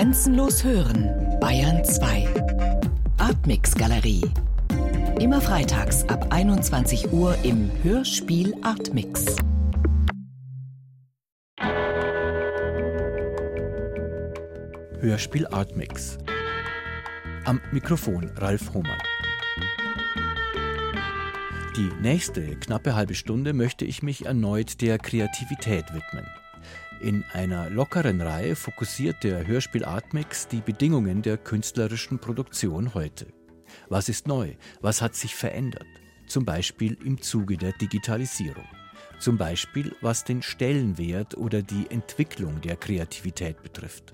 Grenzenlos hören, Bayern 2. Artmix Galerie. Immer freitags ab 21 Uhr im Hörspiel Artmix. Hörspiel Artmix. Am Mikrofon Ralf Hohmann. Die nächste knappe halbe Stunde möchte ich mich erneut der Kreativität widmen. In einer lockeren Reihe fokussiert der Hörspiel Artmix die Bedingungen der künstlerischen Produktion heute. Was ist neu? Was hat sich verändert? Zum Beispiel im Zuge der Digitalisierung. Zum Beispiel was den Stellenwert oder die Entwicklung der Kreativität betrifft.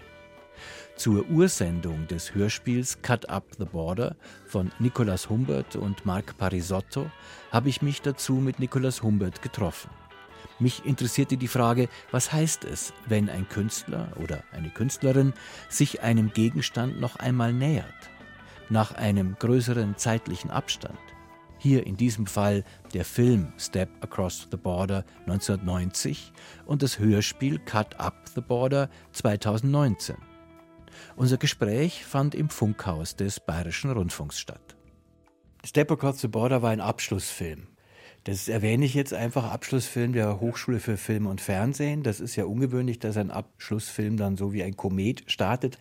Zur Ursendung des Hörspiels Cut Up the Border von Nicolas Humbert und Marc Parisotto habe ich mich dazu mit Nicolas Humbert getroffen. Mich interessierte die Frage, was heißt es, wenn ein Künstler oder eine Künstlerin sich einem Gegenstand noch einmal nähert, nach einem größeren zeitlichen Abstand. Hier in diesem Fall der Film Step Across the Border 1990 und das Hörspiel Cut Up the Border 2019. Unser Gespräch fand im Funkhaus des Bayerischen Rundfunks statt. Step Across the Border war ein Abschlussfilm. Das erwähne ich jetzt einfach, Abschlussfilm der Hochschule für Film und Fernsehen. Das ist ja ungewöhnlich, dass ein Abschlussfilm dann so wie ein Komet startet.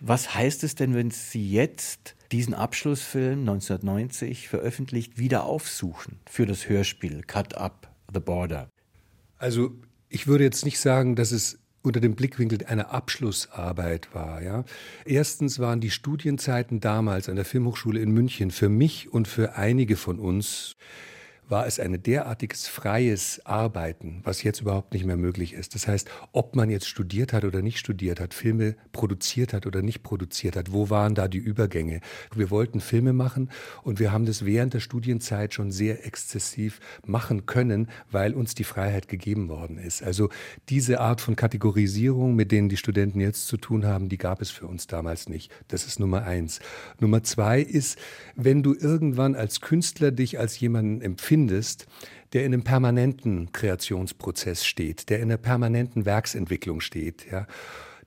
Was heißt es denn, wenn Sie jetzt diesen Abschlussfilm 1990 veröffentlicht wieder aufsuchen für das Hörspiel Cut Up the Border? Also ich würde jetzt nicht sagen, dass es unter dem Blickwinkel einer Abschlussarbeit war. Ja. Erstens waren die Studienzeiten damals an der Filmhochschule in München für mich und für einige von uns war es ein derartiges freies Arbeiten, was jetzt überhaupt nicht mehr möglich ist. Das heißt, ob man jetzt studiert hat oder nicht studiert hat, Filme produziert hat oder nicht produziert hat, wo waren da die Übergänge? Wir wollten Filme machen und wir haben das während der Studienzeit schon sehr exzessiv machen können, weil uns die Freiheit gegeben worden ist. Also diese Art von Kategorisierung, mit denen die Studenten jetzt zu tun haben, die gab es für uns damals nicht. Das ist Nummer eins. Nummer zwei ist, wenn du irgendwann als Künstler dich als jemanden empfindest, findest, der in einem permanenten Kreationsprozess steht, der in einer permanenten Werksentwicklung steht, ja,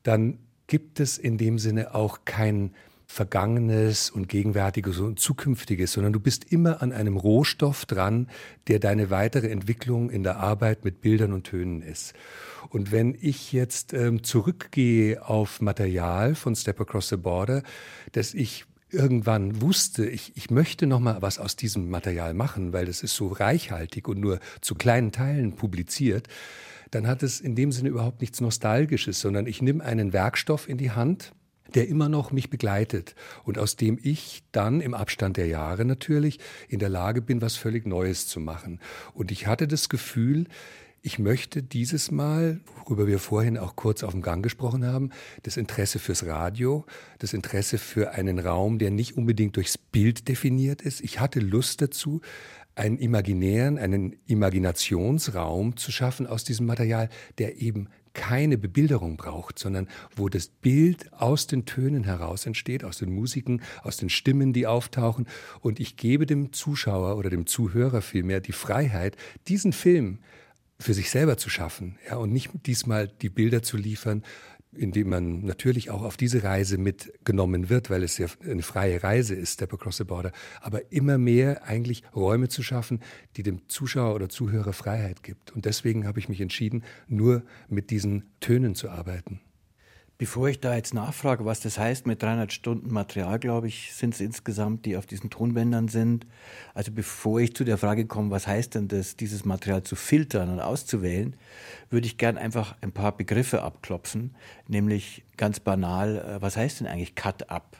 dann gibt es in dem Sinne auch kein Vergangenes und Gegenwärtiges und Zukünftiges, sondern du bist immer an einem Rohstoff dran, der deine weitere Entwicklung in der Arbeit mit Bildern und Tönen ist. Und wenn ich jetzt ähm, zurückgehe auf Material von Step Across the Border, das ich irgendwann wusste, ich, ich möchte noch mal was aus diesem Material machen, weil es ist so reichhaltig und nur zu kleinen Teilen publiziert, dann hat es in dem Sinne überhaupt nichts Nostalgisches, sondern ich nehme einen Werkstoff in die Hand, der immer noch mich begleitet und aus dem ich dann im Abstand der Jahre natürlich in der Lage bin, was völlig Neues zu machen. Und ich hatte das Gefühl, ich möchte dieses Mal, worüber wir vorhin auch kurz auf dem Gang gesprochen haben, das Interesse fürs Radio, das Interesse für einen Raum, der nicht unbedingt durchs Bild definiert ist. Ich hatte Lust dazu, einen imaginären, einen Imaginationsraum zu schaffen aus diesem Material, der eben keine Bebilderung braucht, sondern wo das Bild aus den Tönen heraus entsteht, aus den Musiken, aus den Stimmen, die auftauchen. Und ich gebe dem Zuschauer oder dem Zuhörer vielmehr die Freiheit, diesen Film für sich selber zu schaffen ja, und nicht diesmal die Bilder zu liefern, indem man natürlich auch auf diese Reise mitgenommen wird, weil es ja eine freie Reise ist, Step Across the Border, aber immer mehr eigentlich Räume zu schaffen, die dem Zuschauer oder Zuhörer Freiheit gibt. Und deswegen habe ich mich entschieden, nur mit diesen Tönen zu arbeiten. Bevor ich da jetzt nachfrage, was das heißt mit 300 Stunden Material, glaube ich, sind es insgesamt, die auf diesen Tonbändern sind. Also bevor ich zu der Frage komme, was heißt denn das, dieses Material zu filtern und auszuwählen, würde ich gern einfach ein paar Begriffe abklopfen, nämlich ganz banal, äh, was heißt denn eigentlich Cut-Up?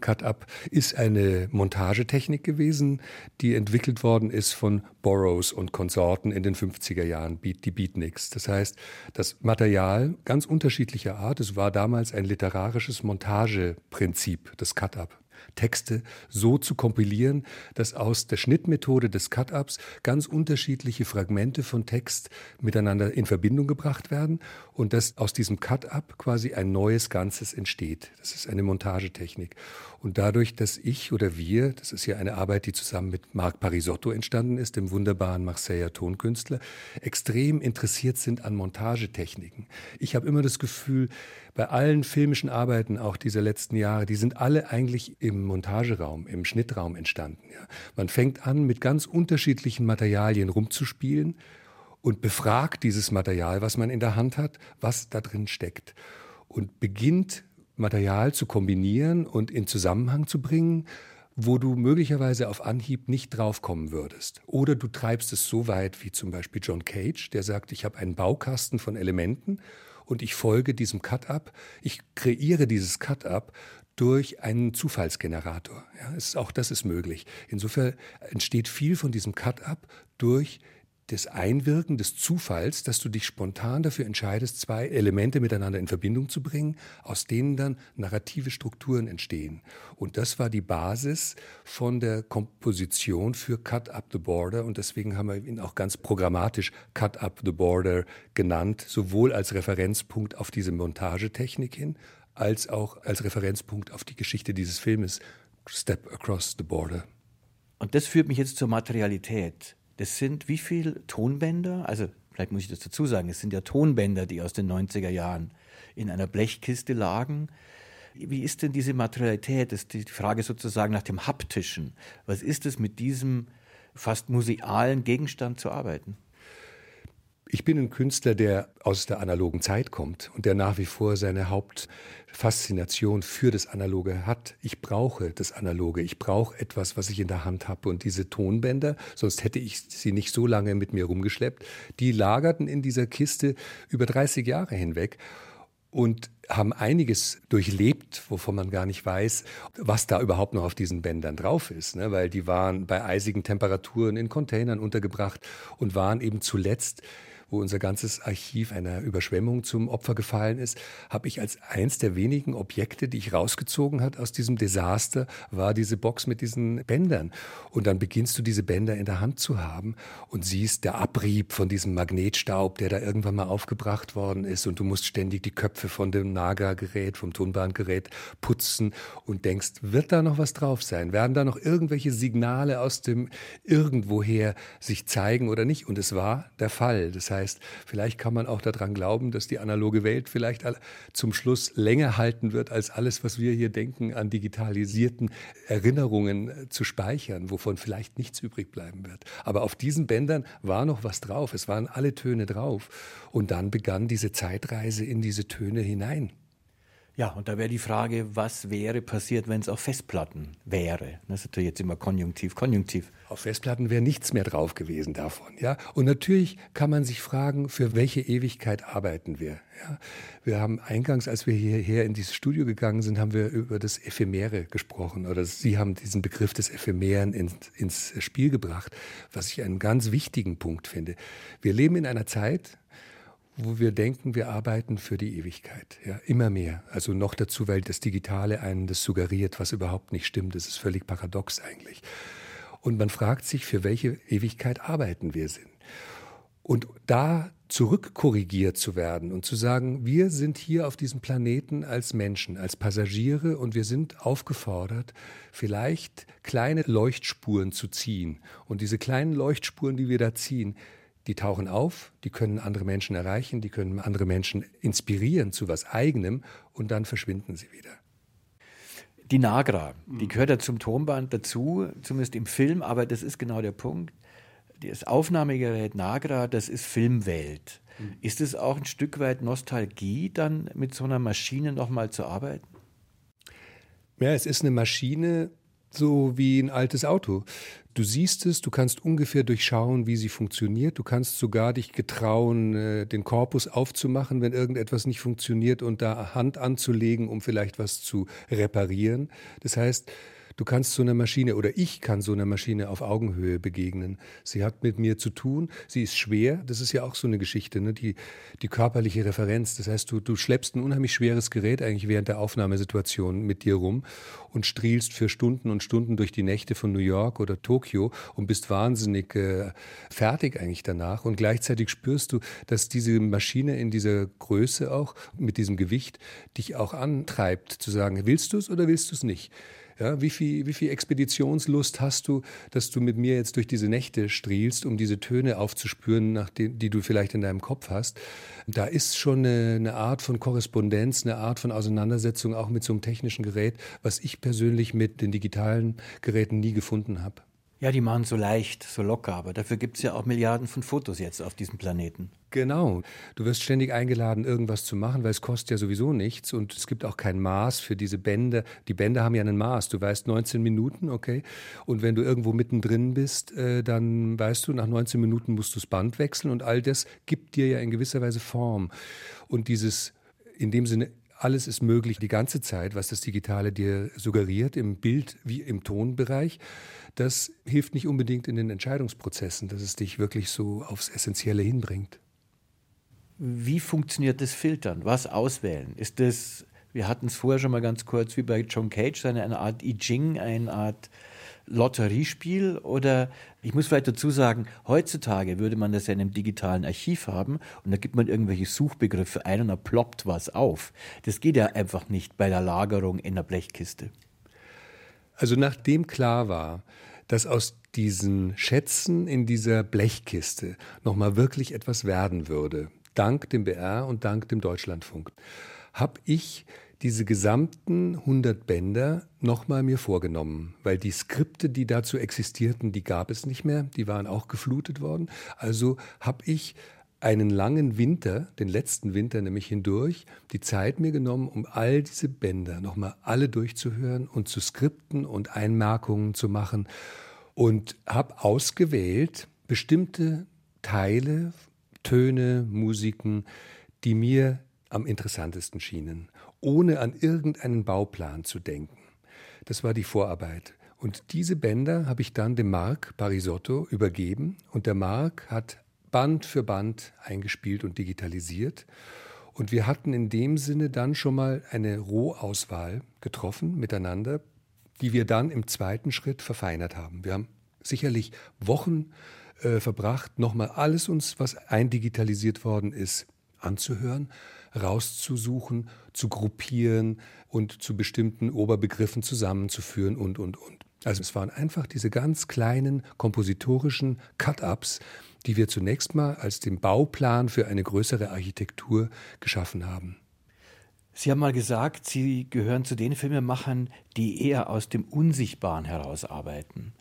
Cut-Up ist eine Montagetechnik gewesen, die entwickelt worden ist von Burroughs und Konsorten in den 50er Jahren, die Beatniks. Das heißt, das Material ganz unterschiedlicher Art, es war damals ein literarisches Montageprinzip, das Cut-Up. Texte so zu kompilieren, dass aus der Schnittmethode des Cut-Ups ganz unterschiedliche Fragmente von Text miteinander in Verbindung gebracht werden und dass aus diesem Cut-Up quasi ein neues Ganzes entsteht. Das ist eine Montagetechnik. Und dadurch, dass ich oder wir, das ist ja eine Arbeit, die zusammen mit Marc Parisotto entstanden ist, dem wunderbaren Marseiller Tonkünstler, extrem interessiert sind an Montagetechniken. Ich habe immer das Gefühl, bei allen filmischen Arbeiten auch dieser letzten Jahre, die sind alle eigentlich im Montageraum, im Schnittraum entstanden. Ja. Man fängt an, mit ganz unterschiedlichen Materialien rumzuspielen und befragt dieses Material, was man in der Hand hat, was da drin steckt. Und beginnt Material zu kombinieren und in Zusammenhang zu bringen, wo du möglicherweise auf Anhieb nicht draufkommen würdest. Oder du treibst es so weit wie zum Beispiel John Cage, der sagt, ich habe einen Baukasten von Elementen und ich folge diesem Cut-up. Ich kreiere dieses Cut-up durch einen Zufallsgenerator. Ja, ist, auch das ist möglich. Insofern entsteht viel von diesem Cut-up durch das Einwirken des Zufalls, dass du dich spontan dafür entscheidest, zwei Elemente miteinander in Verbindung zu bringen, aus denen dann narrative Strukturen entstehen. Und das war die Basis von der Komposition für Cut Up the Border und deswegen haben wir ihn auch ganz programmatisch Cut Up the Border genannt, sowohl als Referenzpunkt auf diese Montagetechnik hin, als auch als Referenzpunkt auf die Geschichte dieses Filmes Step Across the Border. Und das führt mich jetzt zur Materialität. Das sind wie viele Tonbänder? Also, vielleicht muss ich das dazu sagen, es sind ja Tonbänder, die aus den 90er Jahren in einer Blechkiste lagen. Wie ist denn diese Materialität? Das ist die Frage sozusagen nach dem Haptischen. Was ist es mit diesem fast musealen Gegenstand zu arbeiten? Ich bin ein Künstler, der aus der analogen Zeit kommt und der nach wie vor seine Hauptfaszination für das Analoge hat. Ich brauche das Analoge. Ich brauche etwas, was ich in der Hand habe. Und diese Tonbänder, sonst hätte ich sie nicht so lange mit mir rumgeschleppt, die lagerten in dieser Kiste über 30 Jahre hinweg und haben einiges durchlebt, wovon man gar nicht weiß, was da überhaupt noch auf diesen Bändern drauf ist, ne? weil die waren bei eisigen Temperaturen in Containern untergebracht und waren eben zuletzt wo unser ganzes Archiv einer Überschwemmung zum Opfer gefallen ist, habe ich als eins der wenigen Objekte, die ich rausgezogen hat aus diesem Desaster, war diese Box mit diesen Bändern. Und dann beginnst du diese Bänder in der Hand zu haben und siehst der Abrieb von diesem Magnetstaub, der da irgendwann mal aufgebracht worden ist und du musst ständig die Köpfe von dem Naga-Gerät, vom Tonbandgerät putzen und denkst, wird da noch was drauf sein? Werden da noch irgendwelche Signale aus dem irgendwoher sich zeigen oder nicht? Und es war der Fall. Das heißt, heißt, vielleicht kann man auch daran glauben, dass die analoge Welt vielleicht zum Schluss länger halten wird, als alles, was wir hier denken, an digitalisierten Erinnerungen äh, zu speichern, wovon vielleicht nichts übrig bleiben wird. Aber auf diesen Bändern war noch was drauf. Es waren alle Töne drauf. Und dann begann diese Zeitreise in diese Töne hinein. Ja, und da wäre die Frage, was wäre passiert, wenn es auf Festplatten wäre? Das ist natürlich jetzt immer konjunktiv, konjunktiv. Auf Festplatten wäre nichts mehr drauf gewesen davon, ja. Und natürlich kann man sich fragen, für welche Ewigkeit arbeiten wir? Ja? Wir haben eingangs, als wir hierher in dieses Studio gegangen sind, haben wir über das Ephemere gesprochen oder Sie haben diesen Begriff des Ephemeren ins, ins Spiel gebracht, was ich einen ganz wichtigen Punkt finde. Wir leben in einer Zeit, wo wir denken, wir arbeiten für die Ewigkeit. Ja, immer mehr. Also noch dazu, weil das Digitale einen das suggeriert, was überhaupt nicht stimmt. Das ist völlig paradox eigentlich. Und man fragt sich, für welche Ewigkeit arbeiten wir sind. Und da zurückkorrigiert zu werden und zu sagen, wir sind hier auf diesem Planeten als Menschen, als Passagiere und wir sind aufgefordert, vielleicht kleine Leuchtspuren zu ziehen. Und diese kleinen Leuchtspuren, die wir da ziehen, die tauchen auf, die können andere Menschen erreichen, die können andere Menschen inspirieren zu was eigenem und dann verschwinden sie wieder. Die Nagra, die gehört ja zum Tonband dazu, zumindest im Film, aber das ist genau der Punkt. Das Aufnahmegerät Nagra, das ist Filmwelt. Mhm. Ist es auch ein Stück weit Nostalgie, dann mit so einer Maschine nochmal zu arbeiten? Ja, es ist eine Maschine, so wie ein altes Auto. Du siehst es, du kannst ungefähr durchschauen, wie sie funktioniert. Du kannst sogar dich getrauen, äh, den Korpus aufzumachen, wenn irgendetwas nicht funktioniert und da Hand anzulegen, um vielleicht was zu reparieren. Das heißt, Du kannst so einer Maschine oder ich kann so einer Maschine auf Augenhöhe begegnen. Sie hat mit mir zu tun, sie ist schwer, das ist ja auch so eine Geschichte, ne? die, die körperliche Referenz. Das heißt, du, du schleppst ein unheimlich schweres Gerät eigentlich während der Aufnahmesituation mit dir rum und strielst für Stunden und Stunden durch die Nächte von New York oder Tokio und bist wahnsinnig äh, fertig eigentlich danach. Und gleichzeitig spürst du, dass diese Maschine in dieser Größe auch, mit diesem Gewicht, dich auch antreibt zu sagen, willst du es oder willst du es nicht? Ja, wie, viel, wie viel Expeditionslust hast du, dass du mit mir jetzt durch diese Nächte strielst, um diese Töne aufzuspüren, nach den, die du vielleicht in deinem Kopf hast? Da ist schon eine, eine Art von Korrespondenz, eine Art von Auseinandersetzung auch mit so einem technischen Gerät, was ich persönlich mit den digitalen Geräten nie gefunden habe. Ja, die machen so leicht, so locker, aber dafür gibt es ja auch Milliarden von Fotos jetzt auf diesem Planeten. Genau. Du wirst ständig eingeladen, irgendwas zu machen, weil es kostet ja sowieso nichts und es gibt auch kein Maß für diese Bänder. Die Bänder haben ja einen Maß. Du weißt 19 Minuten, okay? Und wenn du irgendwo mittendrin bist, äh, dann weißt du, nach 19 Minuten musst du das Band wechseln und all das gibt dir ja in gewisser Weise Form. Und dieses, in dem Sinne, alles ist möglich die ganze Zeit, was das Digitale dir suggeriert, im Bild wie im Tonbereich das hilft nicht unbedingt in den Entscheidungsprozessen, dass es dich wirklich so aufs Essentielle hinbringt. Wie funktioniert das Filtern? Was auswählen? Ist das, wir hatten es vorher schon mal ganz kurz, wie bei John Cage, eine, Art I Ching, eine Art Lotteriespiel? Oder ich muss vielleicht dazu sagen, heutzutage würde man das ja in einem digitalen Archiv haben und da gibt man irgendwelche Suchbegriffe ein und da ploppt was auf. Das geht ja einfach nicht bei der Lagerung in der Blechkiste. Also nachdem klar war, dass aus diesen Schätzen in dieser Blechkiste nochmal wirklich etwas werden würde, dank dem BR und dank dem Deutschlandfunk, habe ich diese gesamten 100 Bänder nochmal mir vorgenommen, weil die Skripte, die dazu existierten, die gab es nicht mehr, die waren auch geflutet worden. Also habe ich einen langen Winter, den letzten Winter nämlich hindurch, die Zeit mir genommen, um all diese Bänder nochmal alle durchzuhören und zu skripten und Einmerkungen zu machen. Und habe ausgewählt bestimmte Teile, Töne, Musiken, die mir am interessantesten schienen, ohne an irgendeinen Bauplan zu denken. Das war die Vorarbeit. Und diese Bänder habe ich dann dem Marc Parisotto übergeben und der Marc hat Band für Band eingespielt und digitalisiert. Und wir hatten in dem Sinne dann schon mal eine Rohauswahl getroffen miteinander, die wir dann im zweiten Schritt verfeinert haben. Wir haben sicherlich Wochen äh, verbracht, nochmal alles uns, was eindigitalisiert worden ist, anzuhören, rauszusuchen, zu gruppieren und zu bestimmten Oberbegriffen zusammenzuführen und, und, und. Also es waren einfach diese ganz kleinen kompositorischen Cut-ups, die wir zunächst mal als den Bauplan für eine größere Architektur geschaffen haben. Sie haben mal gesagt, Sie gehören zu den Filmemachern, die eher aus dem Unsichtbaren herausarbeiten.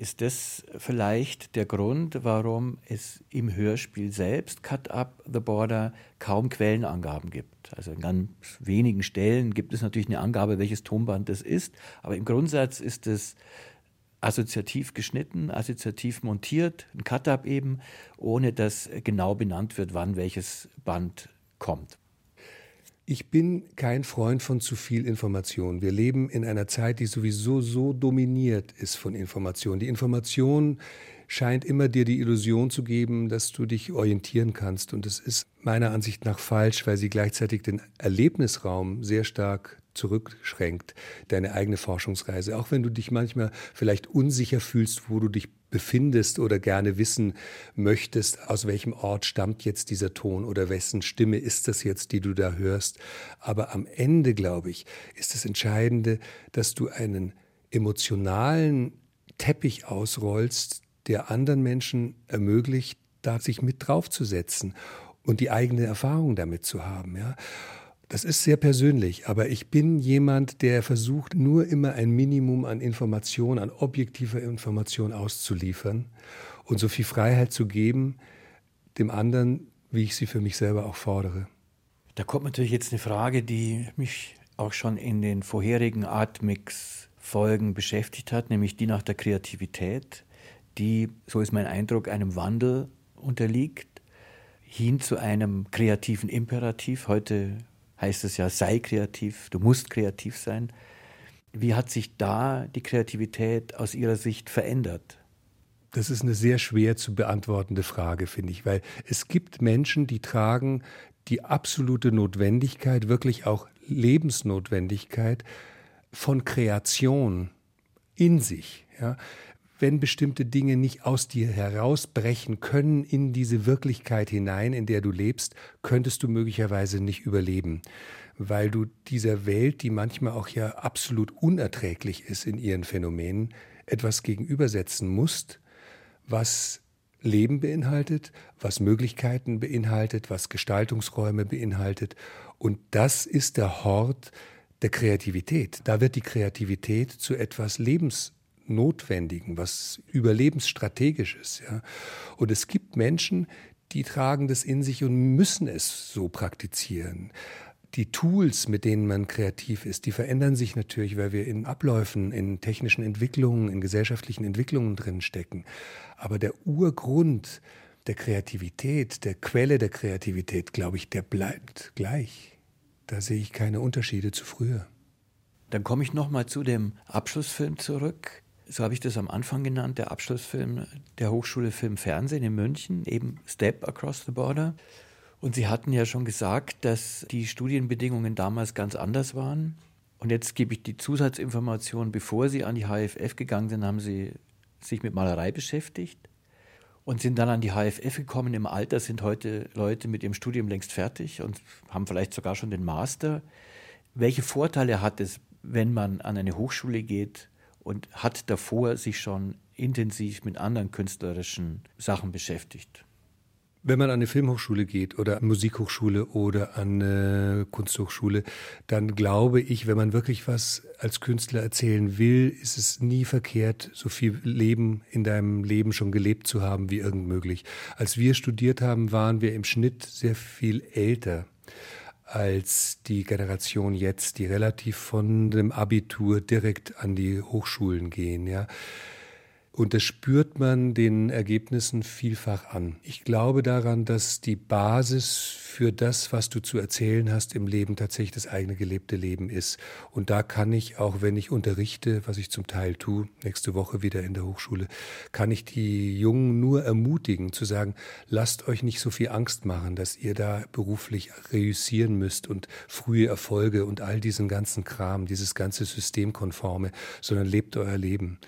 Ist das vielleicht der Grund, warum es im Hörspiel selbst, Cut Up the Border, kaum Quellenangaben gibt? Also in ganz wenigen Stellen gibt es natürlich eine Angabe, welches Tonband das ist, aber im Grundsatz ist es assoziativ geschnitten, assoziativ montiert, ein Cut-Up eben, ohne dass genau benannt wird, wann welches Band kommt. Ich bin kein Freund von zu viel Information. Wir leben in einer Zeit, die sowieso so dominiert ist von Information. Die Information scheint immer dir die Illusion zu geben, dass du dich orientieren kannst. Und es ist meiner Ansicht nach falsch, weil sie gleichzeitig den Erlebnisraum sehr stark zurückschränkt, deine eigene Forschungsreise. Auch wenn du dich manchmal vielleicht unsicher fühlst, wo du dich befindest oder gerne wissen möchtest, aus welchem Ort stammt jetzt dieser Ton oder wessen Stimme ist das jetzt, die du da hörst. Aber am Ende, glaube ich, ist das Entscheidende, dass du einen emotionalen Teppich ausrollst, der anderen Menschen ermöglicht, da sich mit draufzusetzen und die eigene Erfahrung damit zu haben. Ja. Das ist sehr persönlich, aber ich bin jemand, der versucht, nur immer ein Minimum an Information, an objektiver Information auszuliefern und so viel Freiheit zu geben, dem anderen, wie ich sie für mich selber auch fordere. Da kommt natürlich jetzt eine Frage, die mich auch schon in den vorherigen Artmix-Folgen beschäftigt hat, nämlich die nach der Kreativität, die, so ist mein Eindruck, einem Wandel unterliegt, hin zu einem kreativen Imperativ. Heute heißt es ja, sei kreativ, du musst kreativ sein. Wie hat sich da die Kreativität aus Ihrer Sicht verändert? Das ist eine sehr schwer zu beantwortende Frage, finde ich, weil es gibt Menschen, die tragen die absolute Notwendigkeit, wirklich auch Lebensnotwendigkeit von Kreation in sich. Ja wenn bestimmte Dinge nicht aus dir herausbrechen können in diese Wirklichkeit hinein, in der du lebst, könntest du möglicherweise nicht überleben. weil du dieser Welt, die manchmal auch ja absolut unerträglich ist in ihren Phänomenen, etwas gegenübersetzen musst, was Leben beinhaltet, was Möglichkeiten beinhaltet, was Gestaltungsräume beinhaltet. Und das ist der Hort der Kreativität. Da wird die Kreativität zu etwas Lebensnotwendigen, was überlebensstrategisches. Ja. Und es gibt Menschen, die tragen das in sich und müssen es so praktizieren die Tools, mit denen man kreativ ist, die verändern sich natürlich, weil wir in Abläufen, in technischen Entwicklungen, in gesellschaftlichen Entwicklungen drin stecken. Aber der Urgrund der Kreativität, der Quelle der Kreativität, glaube ich, der bleibt gleich. Da sehe ich keine Unterschiede zu früher. Dann komme ich noch mal zu dem Abschlussfilm zurück. So habe ich das am Anfang genannt, der Abschlussfilm der Hochschule Film Fernsehen in München, eben Step Across the Border. Und Sie hatten ja schon gesagt, dass die Studienbedingungen damals ganz anders waren. Und jetzt gebe ich die Zusatzinformation, bevor Sie an die HFF gegangen sind, haben Sie sich mit Malerei beschäftigt und sind dann an die HFF gekommen. Im Alter sind heute Leute mit ihrem Studium längst fertig und haben vielleicht sogar schon den Master. Welche Vorteile hat es, wenn man an eine Hochschule geht und hat davor sich schon intensiv mit anderen künstlerischen Sachen beschäftigt? Wenn man an eine Filmhochschule geht oder eine Musikhochschule oder an eine Kunsthochschule, dann glaube ich, wenn man wirklich was als Künstler erzählen will, ist es nie verkehrt, so viel Leben in deinem Leben schon gelebt zu haben wie irgend möglich. Als wir studiert haben, waren wir im Schnitt sehr viel älter als die Generation jetzt, die relativ von dem Abitur direkt an die Hochschulen gehen, ja. Und das spürt man den Ergebnissen vielfach an. Ich glaube daran, dass die Basis für das, was du zu erzählen hast im Leben, tatsächlich das eigene gelebte Leben ist. Und da kann ich, auch wenn ich unterrichte, was ich zum Teil tue, nächste Woche wieder in der Hochschule, kann ich die Jungen nur ermutigen, zu sagen, lasst euch nicht so viel Angst machen, dass ihr da beruflich reüssieren müsst und frühe Erfolge und all diesen ganzen Kram, dieses ganze Systemkonforme, sondern lebt euer Leben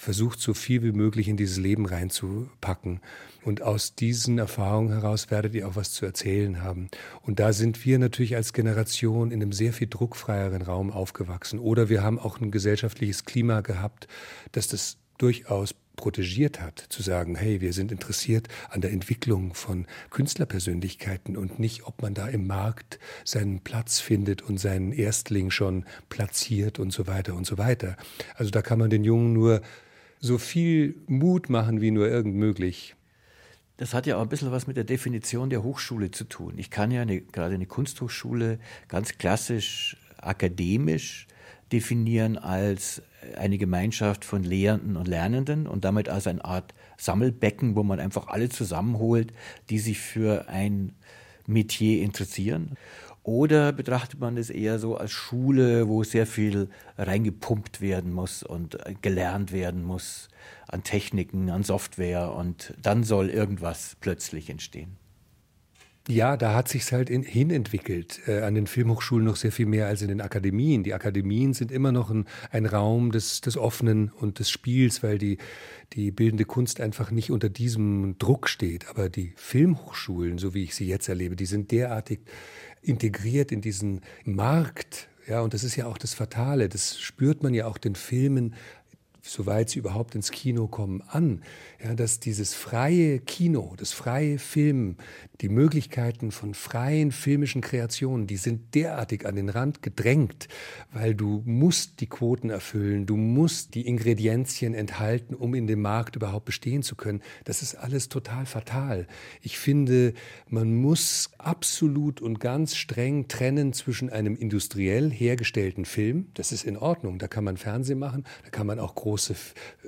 versucht, so viel wie möglich in dieses Leben reinzupacken. Und aus diesen Erfahrungen heraus werdet ihr auch was zu erzählen haben. Und da sind wir natürlich als Generation in einem sehr viel druckfreieren Raum aufgewachsen. Oder wir haben auch ein gesellschaftliches Klima gehabt, das das durchaus protegiert hat, zu sagen, hey, wir sind interessiert an der Entwicklung von Künstlerpersönlichkeiten und nicht, ob man da im Markt seinen Platz findet und seinen Erstling schon platziert und so weiter und so weiter. Also da kann man den Jungen nur so viel Mut machen wie nur irgend möglich. Das hat ja auch ein bisschen was mit der Definition der Hochschule zu tun. Ich kann ja eine, gerade eine Kunsthochschule ganz klassisch akademisch definieren als eine Gemeinschaft von Lehrenden und Lernenden und damit als eine Art Sammelbecken, wo man einfach alle zusammenholt, die sich für ein Metier interessieren. Oder betrachtet man es eher so als Schule, wo sehr viel reingepumpt werden muss und gelernt werden muss an Techniken, an Software und dann soll irgendwas plötzlich entstehen? Ja, da hat sich halt in, hinentwickelt. Äh, an den Filmhochschulen noch sehr viel mehr als in den Akademien. Die Akademien sind immer noch ein, ein Raum des, des Offenen und des Spiels, weil die, die bildende Kunst einfach nicht unter diesem Druck steht. Aber die Filmhochschulen, so wie ich sie jetzt erlebe, die sind derartig integriert in diesen Markt. Ja, und das ist ja auch das Fatale. Das spürt man ja auch den Filmen soweit sie überhaupt ins Kino kommen, an, ja, dass dieses freie Kino, das freie Film, die Möglichkeiten von freien filmischen Kreationen, die sind derartig an den Rand gedrängt, weil du musst die Quoten erfüllen, du musst die Ingredienzien enthalten, um in dem Markt überhaupt bestehen zu können. Das ist alles total fatal. Ich finde, man muss absolut und ganz streng trennen zwischen einem industriell hergestellten Film, das ist in Ordnung, da kann man Fernsehen machen, da kann man auch große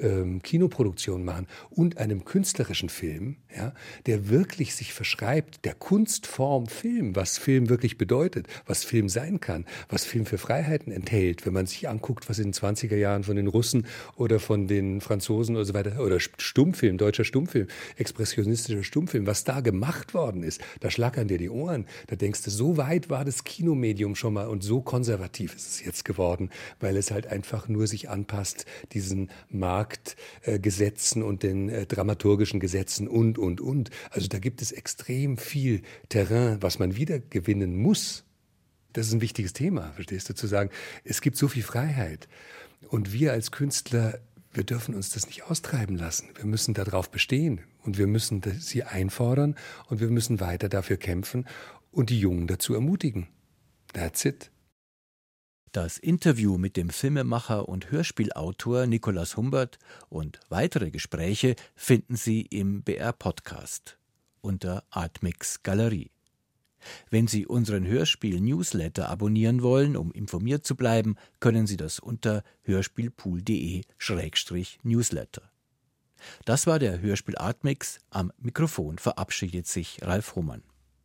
ähm, Kinoproduktionen machen, und einem künstlerischen Film, ja, der wirklich sich verschreibt, der Kunstform Film, was Film wirklich bedeutet, was Film sein kann, was Film für Freiheiten enthält, wenn man sich anguckt, was in den 20er Jahren von den Russen oder von den Franzosen oder so weiter, oder Stummfilm, deutscher Stummfilm, expressionistischer Stummfilm, was da gemacht worden ist, da schlackern dir die Ohren. Da denkst du, so weit war das Kinomedium schon mal und so konservativ ist es jetzt geworden, weil es halt einfach nur sich anpasst diesen Marktgesetzen äh, und den äh, dramaturgischen Gesetzen und, und, und. Also da gibt es extrem viel Terrain, was man wieder gewinnen muss. Das ist ein wichtiges Thema, verstehst du, zu sagen, es gibt so viel Freiheit. Und wir als Künstler, wir dürfen uns das nicht austreiben lassen. Wir müssen darauf bestehen und wir müssen sie einfordern und wir müssen weiter dafür kämpfen und die Jungen dazu ermutigen. That's it. Das Interview mit dem Filmemacher und Hörspielautor Nikolaus Humbert und weitere Gespräche finden Sie im BR Podcast unter Artmix Galerie. Wenn Sie unseren Hörspiel-Newsletter abonnieren wollen, um informiert zu bleiben, können Sie das unter hörspielpool.de-newsletter. Das war der Hörspiel Artmix. Am Mikrofon verabschiedet sich Ralf Hohmann.